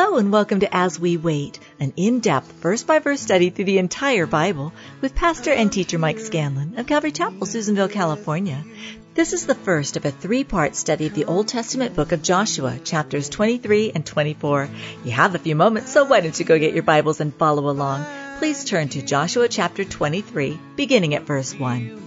Hello and welcome to As We Wait, an in-depth verse-by-verse study through the entire Bible with pastor and teacher Mike Scanlon of Calvary Chapel, Susanville, California. This is the first of a three-part study of the Old Testament book of Joshua, chapters 23 and 24. You have a few moments, so why don't you go get your Bibles and follow along? Please turn to Joshua chapter 23, beginning at verse 1.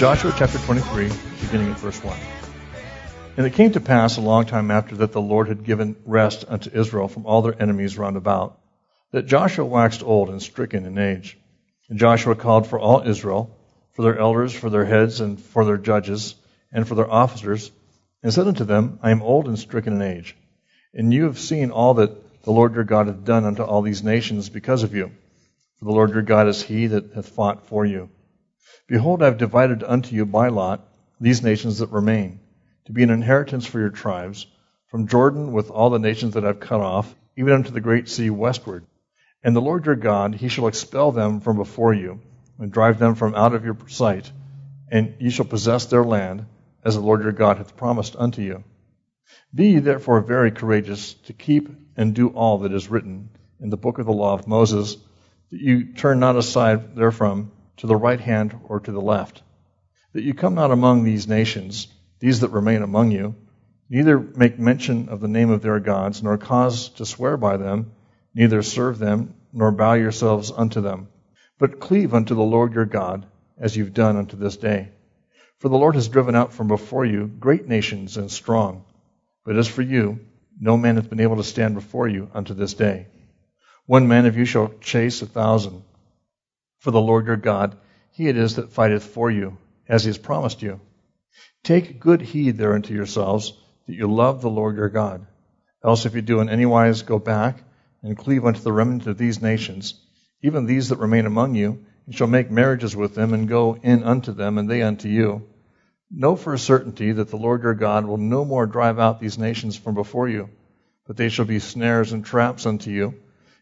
Joshua chapter 23, beginning at verse 1. And it came to pass a long time after that the Lord had given rest unto Israel from all their enemies round about, that Joshua waxed old and stricken in age. And Joshua called for all Israel, for their elders, for their heads, and for their judges, and for their officers, and said unto them, I am old and stricken in age. And you have seen all that the Lord your God hath done unto all these nations because of you. For the Lord your God is he that hath fought for you. Behold, I have divided unto you by lot these nations that remain, to be an inheritance for your tribes, from Jordan with all the nations that I have cut off, even unto the great sea westward. And the Lord your God, he shall expel them from before you, and drive them from out of your sight, and ye shall possess their land, as the Lord your God hath promised unto you. Be ye therefore very courageous to keep and do all that is written in the book of the law of Moses, that you turn not aside therefrom to the right hand or to the left, that you come not among these nations, these that remain among you, neither make mention of the name of their gods, nor cause to swear by them, neither serve them, nor bow yourselves unto them, but cleave unto the Lord your God, as you've done unto this day. For the Lord has driven out from before you great nations and strong. But as for you, no man hath been able to stand before you unto this day. One man of you shall chase a thousand for the Lord your God, he it is that fighteth for you, as he has promised you. Take good heed thereunto yourselves, that you love the Lord your God. Else if you do in any wise go back, and cleave unto the remnant of these nations, even these that remain among you, and shall make marriages with them, and go in unto them, and they unto you. Know for a certainty that the Lord your God will no more drive out these nations from before you, but they shall be snares and traps unto you,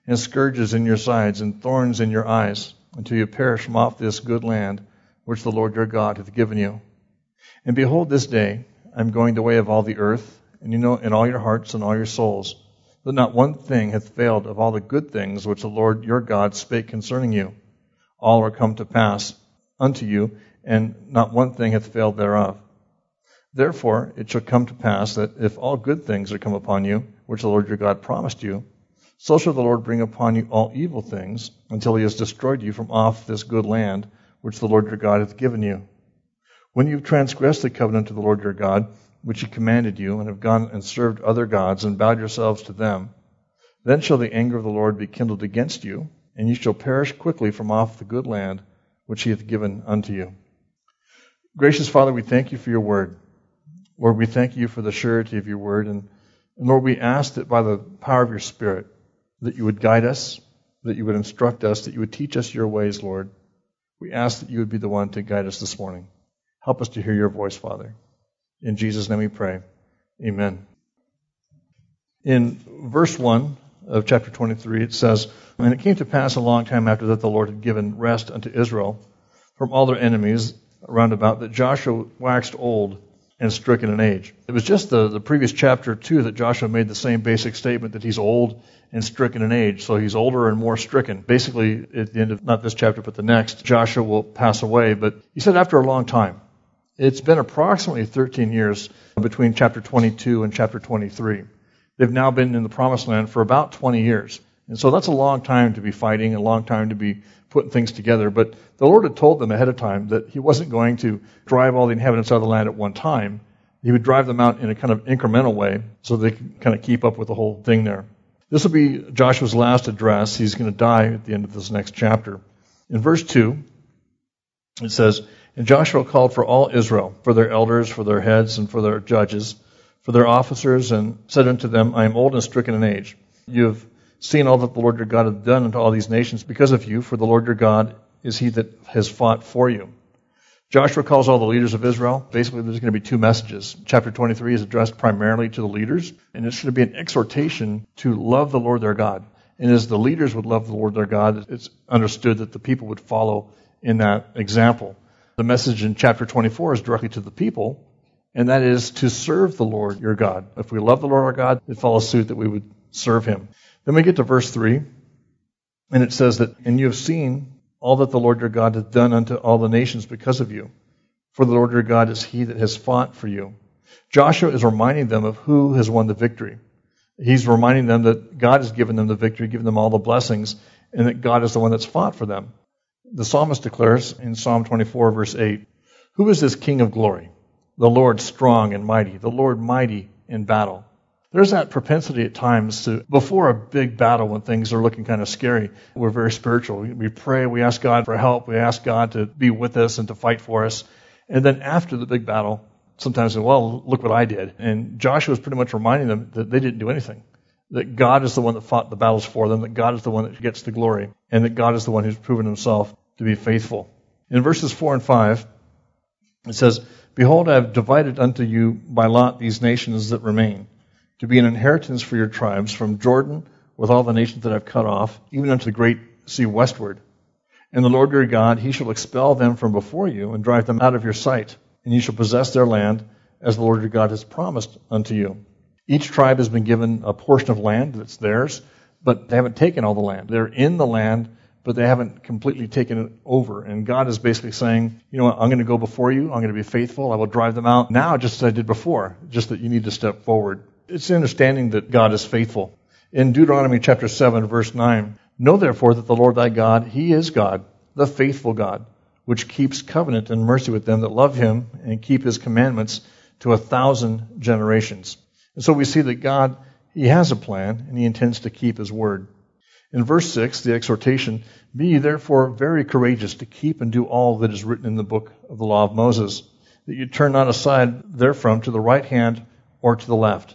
and scourges in your sides, and thorns in your eyes until you perish from off this good land which the Lord your God hath given you. And behold, this day I am going the way of all the earth, and you know in all your hearts and all your souls that not one thing hath failed of all the good things which the Lord your God spake concerning you. All are come to pass unto you, and not one thing hath failed thereof. Therefore it shall come to pass that if all good things are come upon you, which the Lord your God promised you, so shall the Lord bring upon you all evil things until he has destroyed you from off this good land which the Lord your God hath given you. When you have transgressed the covenant of the Lord your God, which he commanded you, and have gone and served other gods and bowed yourselves to them, then shall the anger of the Lord be kindled against you, and you shall perish quickly from off the good land which he hath given unto you. Gracious Father, we thank you for your word. Lord, we thank you for the surety of your word, and, and Lord, we ask that by the power of your Spirit, that you would guide us, that you would instruct us, that you would teach us your ways, Lord. We ask that you would be the one to guide us this morning. Help us to hear your voice, Father. In Jesus' name we pray. Amen. In verse 1 of chapter 23, it says, And it came to pass a long time after that the Lord had given rest unto Israel from all their enemies round about, that Joshua waxed old and stricken in age. It was just the, the previous chapter, too, that Joshua made the same basic statement that he's old and stricken in age. So he's older and more stricken. Basically, at the end of not this chapter, but the next, Joshua will pass away. But he said after a long time. It's been approximately 13 years between chapter 22 and chapter 23. They've now been in the promised land for about 20 years. And so that's a long time to be fighting, a long time to be putting things together. But the Lord had told them ahead of time that He wasn't going to drive all the inhabitants out of the land at one time. He would drive them out in a kind of incremental way so they could kind of keep up with the whole thing there. This will be Joshua's last address. He's going to die at the end of this next chapter. In verse 2, it says, and Joshua called for all Israel, for their elders, for their heads, and for their judges, for their officers, and said unto them, I am old and stricken in age. You have seen all that the Lord your God hath done unto all these nations because of you, for the Lord your God is he that has fought for you. Joshua calls all the leaders of Israel. Basically, there's going to be two messages. Chapter 23 is addressed primarily to the leaders, and it's going to be an exhortation to love the Lord their God. And as the leaders would love the Lord their God, it's understood that the people would follow in that example. The message in chapter 24 is directly to the people, and that is to serve the Lord your God. If we love the Lord our God, it follows suit that we would serve him. Then we get to verse 3, and it says that, And you have seen all that the Lord your God hath done unto all the nations because of you. For the Lord your God is he that has fought for you. Joshua is reminding them of who has won the victory. He's reminding them that God has given them the victory, given them all the blessings, and that God is the one that's fought for them. The psalmist declares in Psalm 24, verse 8, Who is this King of glory? The Lord strong and mighty, the Lord mighty in battle. There's that propensity at times to, before a big battle when things are looking kind of scary, we're very spiritual. We pray, we ask God for help, we ask God to be with us and to fight for us. And then after the big battle, sometimes well, look what I did. And Joshua was pretty much reminding them that they didn't do anything. That God is the one that fought the battles for them, that God is the one that gets the glory, and that God is the one who's proven himself to be faithful. In verses 4 and 5, it says, Behold, I have divided unto you by lot these nations that remain, to be an inheritance for your tribes from Jordan with all the nations that I've cut off, even unto the great sea westward. And the Lord your God, he shall expel them from before you and drive them out of your sight, and you shall possess their land as the Lord your God has promised unto you. Each tribe has been given a portion of land that's theirs, but they haven't taken all the land. They're in the land, but they haven't completely taken it over. And God is basically saying, you know what, I'm going to go before you. I'm going to be faithful. I will drive them out now just as I did before, just that you need to step forward. It's understanding that God is faithful. In Deuteronomy chapter 7, verse 9, Know therefore that the Lord thy God, he is God, the faithful God, which keeps covenant and mercy with them that love him and keep his commandments to a thousand generations. And so we see that God, he has a plan and he intends to keep his word. In verse 6, the exhortation, Be ye therefore very courageous to keep and do all that is written in the book of the law of Moses, that you turn not aside therefrom to the right hand or to the left.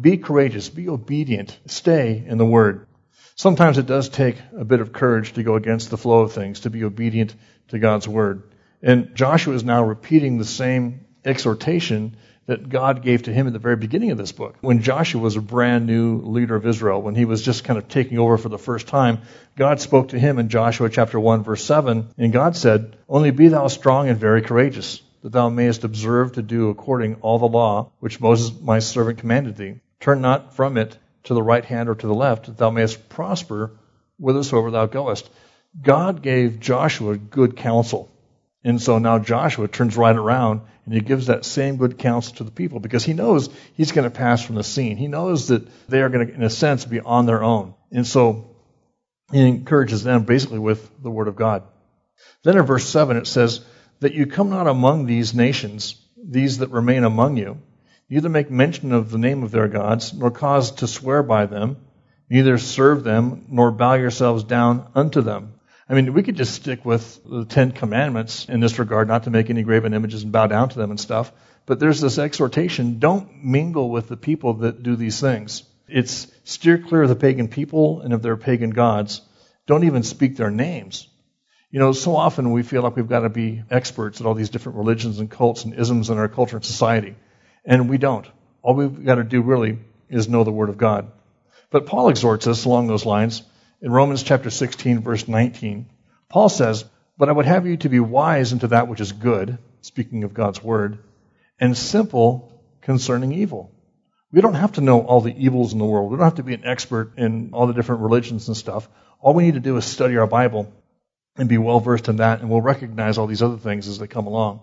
Be courageous, be obedient, stay in the word. Sometimes it does take a bit of courage to go against the flow of things, to be obedient to God's word. And Joshua is now repeating the same exhortation that God gave to him at the very beginning of this book. When Joshua was a brand new leader of Israel, when he was just kind of taking over for the first time, God spoke to him in Joshua chapter 1 verse 7, and God said, Only be thou strong and very courageous, that thou mayest observe to do according all the law which Moses my servant commanded thee. Turn not from it to the right hand or to the left, that thou mayest prosper whithersoever thou goest. God gave Joshua good counsel. And so now Joshua turns right around and he gives that same good counsel to the people because he knows he's going to pass from the scene. He knows that they are going to, in a sense, be on their own. And so he encourages them basically with the word of God. Then in verse 7 it says, That you come not among these nations, these that remain among you, neither make mention of the name of their gods, nor cause to swear by them, neither serve them, nor bow yourselves down unto them. I mean, we could just stick with the Ten Commandments in this regard, not to make any graven images and bow down to them and stuff. But there's this exhortation don't mingle with the people that do these things. It's steer clear of the pagan people and of their pagan gods. Don't even speak their names. You know, so often we feel like we've got to be experts at all these different religions and cults and isms in our culture and society. And we don't. All we've got to do really is know the Word of God. But Paul exhorts us along those lines in Romans chapter 16, verse 19, Paul says, But I would have you to be wise into that which is good, speaking of God's word, and simple concerning evil. We don't have to know all the evils in the world. We don't have to be an expert in all the different religions and stuff. All we need to do is study our Bible and be well versed in that, and we'll recognize all these other things as they come along.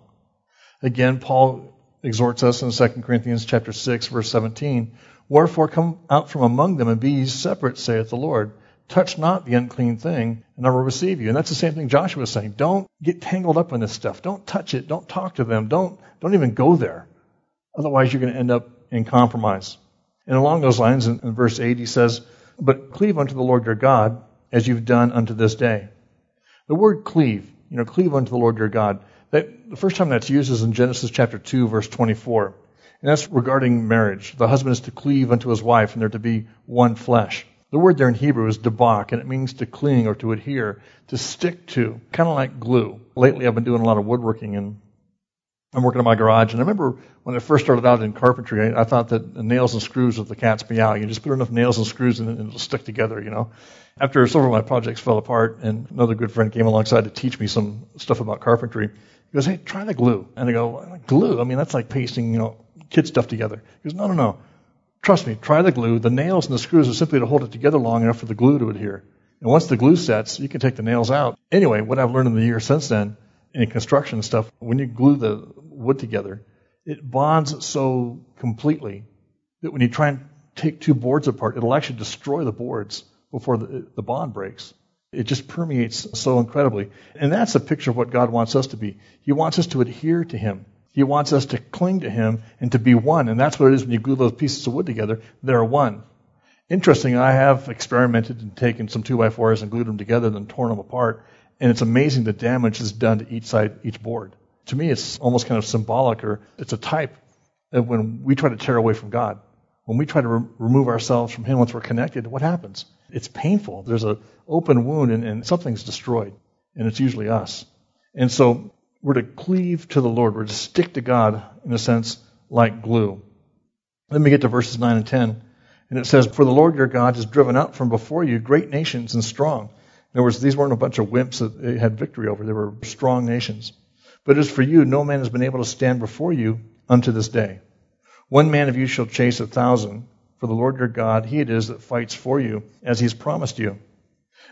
Again, Paul exhorts us in 2 Corinthians chapter 6, verse 17, Wherefore come out from among them and be ye separate, saith the Lord. Touch not the unclean thing, and I will receive you. And that's the same thing Joshua is saying. Don't get tangled up in this stuff. Don't touch it. Don't talk to them. Don't, don't even go there. Otherwise, you're going to end up in compromise. And along those lines, in, in verse 8, he says, But cleave unto the Lord your God, as you've done unto this day. The word cleave, you know, cleave unto the Lord your God, that, the first time that's used is in Genesis chapter 2, verse 24. And that's regarding marriage. The husband is to cleave unto his wife, and they're to be one flesh. The word there in Hebrew is debak, and it means to cling or to adhere, to stick to, kind of like glue. Lately, I've been doing a lot of woodworking, and I'm working in my garage. And I remember when I first started out in carpentry, I, I thought that the nails and screws was the cat's meow. You just put enough nails and screws in it, and it'll stick together, you know. After several of my projects fell apart, and another good friend came alongside to teach me some stuff about carpentry, he goes, "Hey, try the glue." And I go, "Glue? I mean, that's like pasting, you know, kid stuff together." He goes, "No, no, no." Trust me, try the glue. The nails and the screws are simply to hold it together long enough for the glue to adhere. And once the glue sets, you can take the nails out. Anyway, what I've learned in the years since then, in construction stuff, when you glue the wood together, it bonds so completely that when you try and take two boards apart, it'll actually destroy the boards before the, the bond breaks. It just permeates so incredibly. And that's a picture of what God wants us to be. He wants us to adhere to Him. He wants us to cling to Him and to be one. And that's what it is when you glue those pieces of wood together. They're one. Interesting, I have experimented and taken some 2x4s and glued them together and torn them apart. And it's amazing the damage that's done to each side, each board. To me, it's almost kind of symbolic or it's a type of when we try to tear away from God. When we try to re- remove ourselves from Him once we're connected, what happens? It's painful. There's an open wound and, and something's destroyed. And it's usually us. And so we're to cleave to the Lord. We're to stick to God, in a sense, like glue. Let me get to verses 9 and 10. And it says, For the Lord your God has driven out from before you great nations and strong. In other words, these weren't a bunch of wimps that they had victory over. They were strong nations. But as for you, no man has been able to stand before you unto this day. One man of you shall chase a thousand. For the Lord your God, he it is that fights for you, as he has promised you.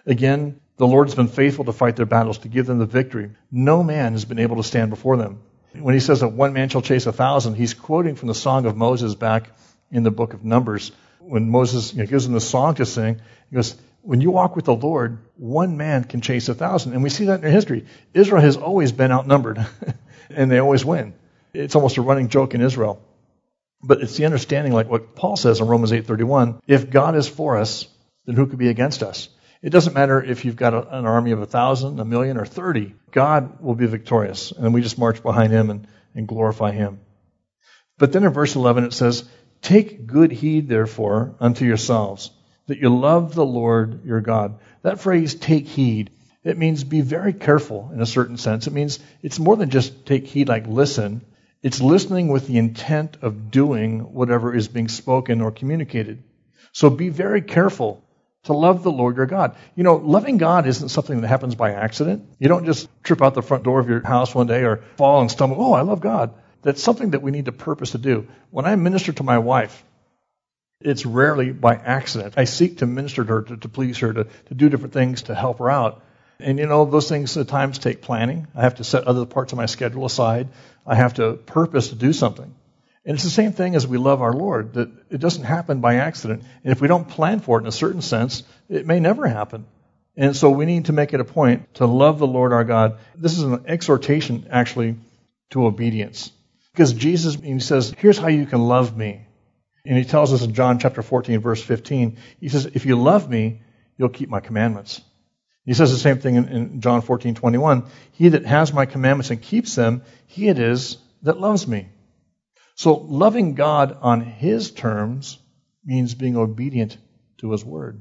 Again, the Lord has been faithful to fight their battles, to give them the victory. No man has been able to stand before them. When he says that one man shall chase a thousand, he's quoting from the Song of Moses back in the book of Numbers. When Moses you know, gives them the song to sing, he goes, when you walk with the Lord, one man can chase a thousand. And we see that in history. Israel has always been outnumbered, and they always win. It's almost a running joke in Israel. But it's the understanding, like what Paul says in Romans 8.31, if God is for us, then who could be against us? It doesn't matter if you've got an army of a thousand, a million, or thirty. God will be victorious, and we just march behind Him and, and glorify Him. But then in verse 11 it says, Take good heed, therefore, unto yourselves, that you love the Lord your God. That phrase, take heed, it means be very careful in a certain sense. It means it's more than just take heed like listen. It's listening with the intent of doing whatever is being spoken or communicated. So be very careful to love the Lord your God. You know, loving God isn't something that happens by accident. You don't just trip out the front door of your house one day or fall and stumble, oh, I love God. That's something that we need to purpose to do. When I minister to my wife, it's rarely by accident. I seek to minister to her, to, to please her, to, to do different things to help her out. And you know, those things at times take planning. I have to set other parts of my schedule aside. I have to purpose to do something. And it's the same thing as we love our Lord, that it doesn't happen by accident. And if we don't plan for it in a certain sense, it may never happen. And so we need to make it a point to love the Lord our God. This is an exhortation, actually, to obedience. Because Jesus, he says, here's how you can love me. And he tells us in John chapter 14, verse 15, he says, if you love me, you'll keep my commandments. He says the same thing in, in John 14, 21. He that has my commandments and keeps them, he it is that loves me. So loving God on His terms means being obedient to His Word.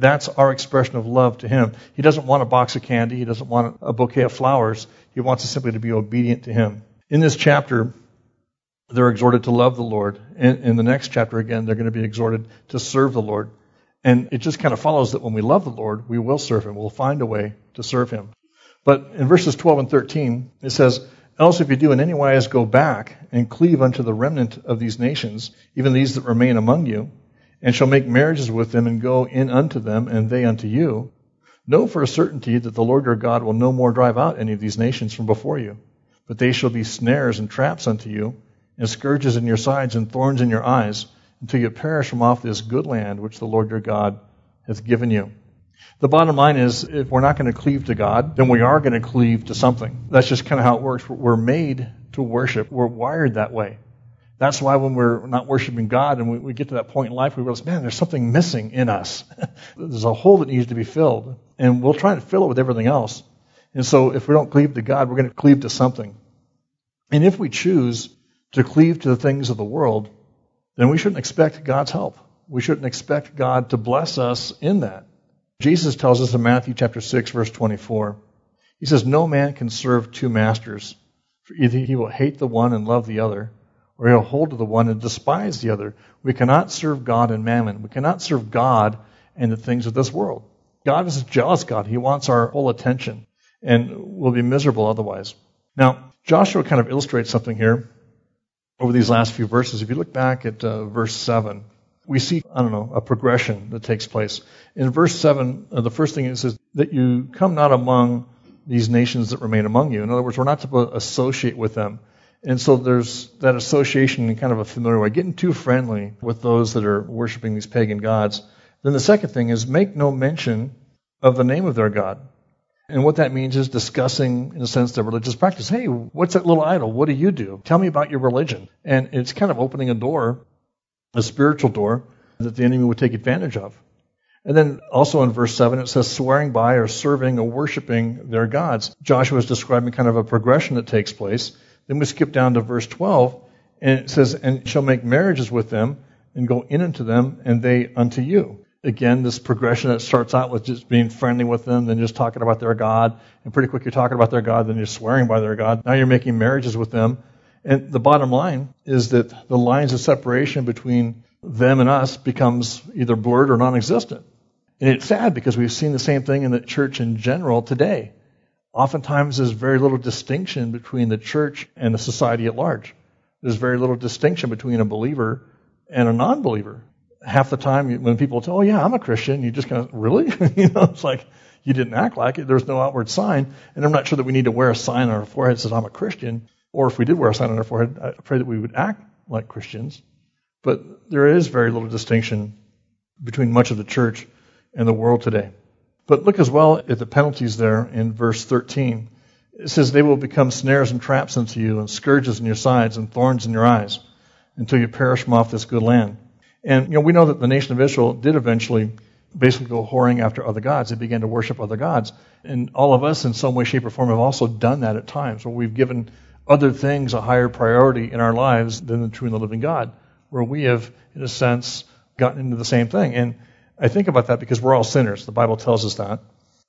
That's our expression of love to Him. He doesn't want a box of candy. He doesn't want a bouquet of flowers. He wants us simply to be obedient to Him. In this chapter, they're exhorted to love the Lord. In, in the next chapter, again, they're going to be exhorted to serve the Lord. And it just kind of follows that when we love the Lord, we will serve Him. We'll find a way to serve Him. But in verses 12 and 13, it says, Else, if you do in any wise go back and cleave unto the remnant of these nations, even these that remain among you, and shall make marriages with them and go in unto them, and they unto you, know for a certainty that the Lord your God will no more drive out any of these nations from before you, but they shall be snares and traps unto you, and scourges in your sides and thorns in your eyes, until you perish from off this good land which the Lord your God hath given you. The bottom line is, if we're not going to cleave to God, then we are going to cleave to something. That's just kind of how it works. We're made to worship. We're wired that way. That's why when we're not worshiping God and we, we get to that point in life, we realize, man, there's something missing in us. there's a hole that needs to be filled. And we'll try to fill it with everything else. And so if we don't cleave to God, we're going to cleave to something. And if we choose to cleave to the things of the world, then we shouldn't expect God's help. We shouldn't expect God to bless us in that. Jesus tells us in Matthew chapter 6 verse 24. He says, No man can serve two masters. For either he will hate the one and love the other, or he'll hold to the one and despise the other. We cannot serve God and mammon. We cannot serve God and the things of this world. God is a jealous God. He wants our whole attention, and we'll be miserable otherwise. Now, Joshua kind of illustrates something here over these last few verses. If you look back at uh, verse 7, we see, I don't know, a progression that takes place. In verse 7, uh, the first thing it says that you come not among these nations that remain among you. In other words, we're not to associate with them. And so there's that association in kind of a familiar way, getting too friendly with those that are worshiping these pagan gods. Then the second thing is make no mention of the name of their God. And what that means is discussing, in a sense, their religious practice. Hey, what's that little idol? What do you do? Tell me about your religion. And it's kind of opening a door a spiritual door that the enemy would take advantage of. And then also in verse 7, it says swearing by or serving or worshiping their gods. Joshua is describing kind of a progression that takes place. Then we skip down to verse 12, and it says, and shall make marriages with them and go in unto them, and they unto you. Again, this progression that starts out with just being friendly with them, then just talking about their God, and pretty quick you're talking about their God, then you're swearing by their God. Now you're making marriages with them, and the bottom line is that the lines of separation between them and us becomes either blurred or non-existent. And it's sad because we've seen the same thing in the church in general today. Oftentimes there's very little distinction between the church and the society at large. There's very little distinction between a believer and a non-believer. Half the time when people tell, oh yeah, I'm a Christian, you just kind of, really? you know, it's like, you didn't act like it. There's no outward sign. And I'm not sure that we need to wear a sign on our forehead that says, I'm a Christian. Or if we did wear a sign on our forehead, I pray that we would act like Christians. But there is very little distinction between much of the church and the world today. But look as well at the penalties there in verse 13. It says, They will become snares and traps unto you, and scourges in your sides, and thorns in your eyes, until you perish from off this good land. And you know, we know that the nation of Israel did eventually basically go whoring after other gods. They began to worship other gods. And all of us, in some way, shape, or form, have also done that at times, where we've given other things a higher priority in our lives than the true and the living God, where we have, in a sense, gotten into the same thing. And I think about that because we're all sinners. The Bible tells us that.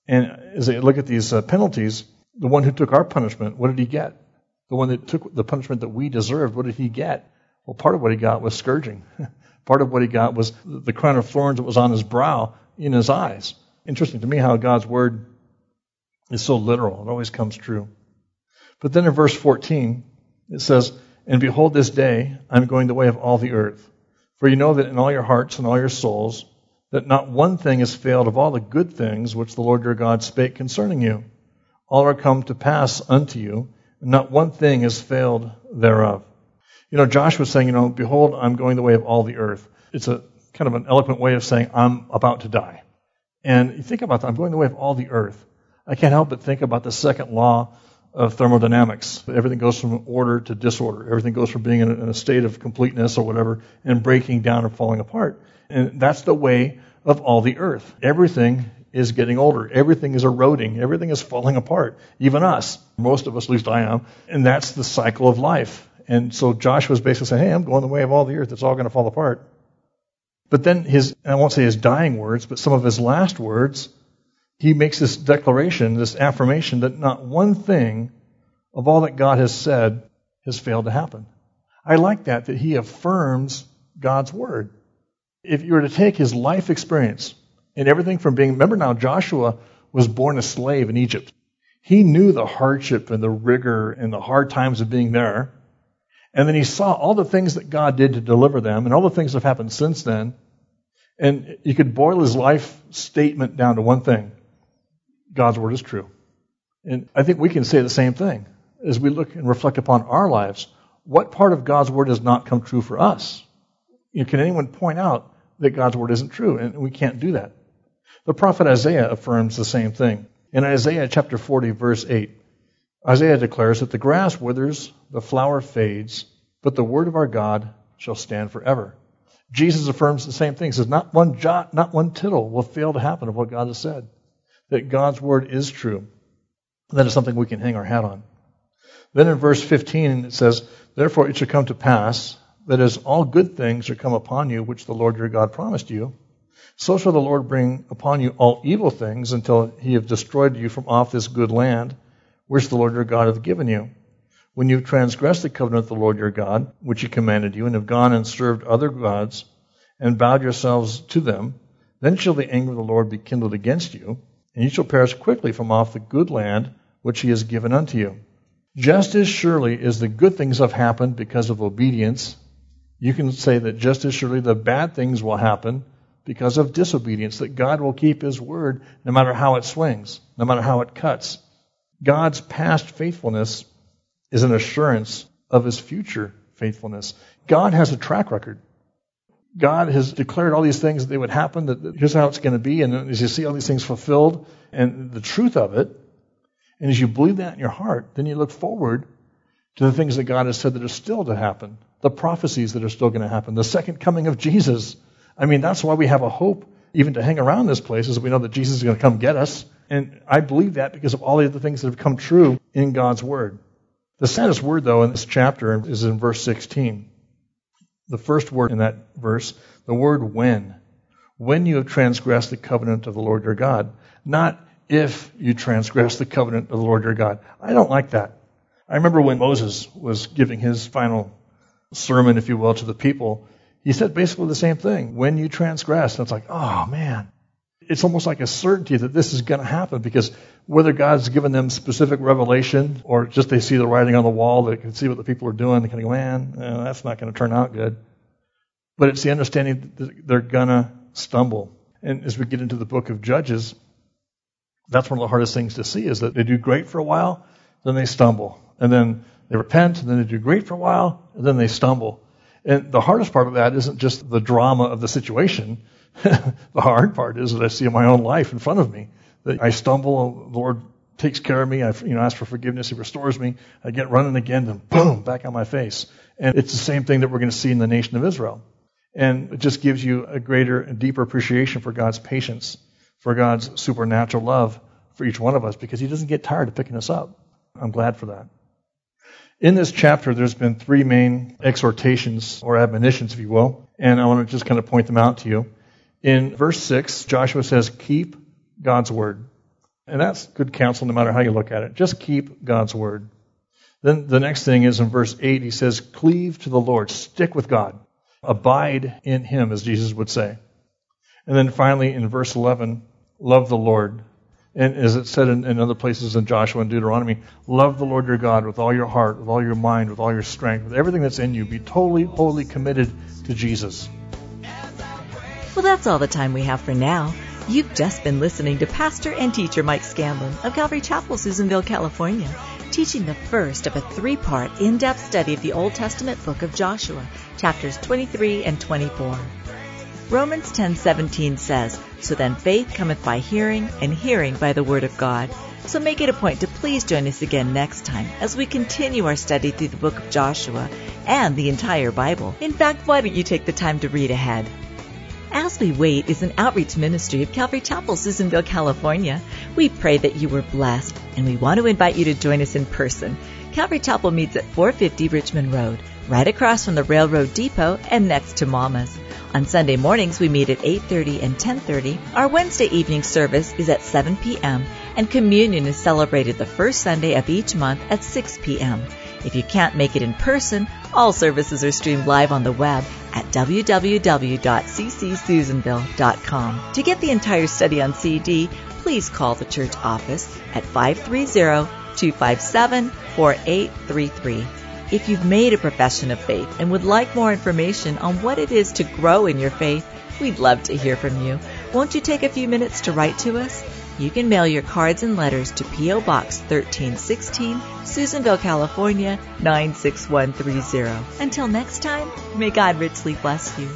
And as I look at these uh, penalties, the one who took our punishment, what did he get? The one that took the punishment that we deserved, what did he get? Well, part of what he got was scourging. part of what he got was the crown of thorns that was on his brow in his eyes. Interesting to me how God's word is so literal. It always comes true. But then in verse 14, it says, And behold, this day I'm going the way of all the earth. For you know that in all your hearts and all your souls, that not one thing has failed of all the good things which the Lord your God spake concerning you. All are come to pass unto you, and not one thing has failed thereof. You know, Joshua was saying, you know, behold, I'm going the way of all the earth. It's a kind of an eloquent way of saying, I'm about to die. And you think about that, I'm going the way of all the earth. I can't help but think about the second law of thermodynamics. Everything goes from order to disorder. Everything goes from being in a, state of completeness or whatever and breaking down and falling apart. And that's the way of all the earth. Everything is getting older. Everything is eroding. Everything is falling apart. Even us. Most of us, at least I am. And that's the cycle of life. And so Joshua was basically saying, hey, I'm going the way of all the earth. It's all going to fall apart. But then his, I won't say his dying words, but some of his last words he makes this declaration, this affirmation that not one thing of all that God has said has failed to happen. I like that, that he affirms God's word. If you were to take his life experience and everything from being, remember now, Joshua was born a slave in Egypt. He knew the hardship and the rigor and the hard times of being there. And then he saw all the things that God did to deliver them and all the things that have happened since then. And you could boil his life statement down to one thing God's word is true. And I think we can say the same thing as we look and reflect upon our lives. What part of God's word has not come true for us? You know, can anyone point out that God's word isn't true? And we can't do that. The prophet Isaiah affirms the same thing. In Isaiah chapter 40, verse 8, Isaiah declares that the grass withers, the flower fades, but the word of our God shall stand forever. Jesus affirms the same thing. He says, Not one jot, not one tittle will fail to happen of what God has said. That God's word is true. That is something we can hang our hat on. Then in verse 15 it says, Therefore it shall come to pass that as all good things are come upon you, which the Lord your God promised you, so shall the Lord bring upon you all evil things until he have destroyed you from off this good land, which the Lord your God hath given you. When you have transgressed the covenant of the Lord your God, which he commanded you, and have gone and served other gods, and bowed yourselves to them, then shall the anger of the Lord be kindled against you, and you shall perish quickly from off the good land which he has given unto you. Just as surely as the good things have happened because of obedience, you can say that just as surely the bad things will happen because of disobedience, that God will keep his word no matter how it swings, no matter how it cuts. God's past faithfulness is an assurance of his future faithfulness. God has a track record. God has declared all these things that they would happen, that here's how it's going to be, and as you see all these things fulfilled, and the truth of it, and as you believe that in your heart, then you look forward to the things that God has said that are still to happen, the prophecies that are still going to happen, the second coming of Jesus. I mean, that's why we have a hope even to hang around this place, is we know that Jesus is going to come get us. And I believe that because of all the other things that have come true in God's Word. The saddest word, though, in this chapter is in verse 16. The first word in that verse, the word when. When you have transgressed the covenant of the Lord your God. Not if you transgress the covenant of the Lord your God. I don't like that. I remember when Moses was giving his final sermon, if you will, to the people, he said basically the same thing. When you transgress, and it's like, oh man. It's almost like a certainty that this is going to happen because whether God's given them specific revelation or just they see the writing on the wall, they can see what the people are doing, they can go, man, eh, that's not going to turn out good. But it's the understanding that they're going to stumble. And as we get into the book of Judges, that's one of the hardest things to see is that they do great for a while, then they stumble. And then they repent, and then they do great for a while, and then they stumble. And the hardest part of that isn't just the drama of the situation. the hard part is that I see in my own life in front of me that I stumble, the Lord takes care of me. I you know, ask for forgiveness. He restores me. I get running again, and boom, back on my face. And it's the same thing that we're going to see in the nation of Israel. And it just gives you a greater and deeper appreciation for God's patience for God's supernatural love for each one of us because He doesn't get tired of picking us up. I'm glad for that. In this chapter, there's been three main exhortations or admonitions, if you will, and I want to just kind of point them out to you. In verse 6, Joshua says, Keep God's word. And that's good counsel no matter how you look at it. Just keep God's word. Then the next thing is in verse 8, he says, Cleave to the Lord, stick with God, abide in Him, as Jesus would say. And then finally, in verse 11, love the Lord. And as it said in, in, other places in Joshua and Deuteronomy, love the Lord your God with all your heart, with all your mind, with all your strength, with everything that's in you. Be totally, wholly committed to Jesus. Well, that's all the time we have for now. You've just been listening to Pastor and Teacher Mike Scanlon of Calvary Chapel, Susanville, California, teaching the first of a three part in depth study of the Old Testament book of Joshua, chapters 23 and 24. Romans 10:17 says, "So then faith cometh by hearing, and hearing by the word of God." So make it a point to please join us again next time as we continue our study through the book of Joshua and the entire Bible. In fact, why don't you take the time to read ahead? As We Wait is an outreach ministry of Calvary Chapel, Susanville, California. We pray that you were blessed, and we want to invite you to join us in person. Calvary Chapel meets at 450 Richmond Road, right across from the railroad depot and next to Mama's. On Sunday mornings we meet at 8:30 and 10:30. Our Wednesday evening service is at 7 p.m. and communion is celebrated the first Sunday of each month at 6 p.m. If you can't make it in person, all services are streamed live on the web at www.ccsusanville.com. To get the entire study on CD, please call the church office at 530-257-4833. If you've made a profession of faith and would like more information on what it is to grow in your faith, we'd love to hear from you. Won't you take a few minutes to write to us? You can mail your cards and letters to P.O. Box 1316, Susanville, California 96130. Until next time, may God richly bless you.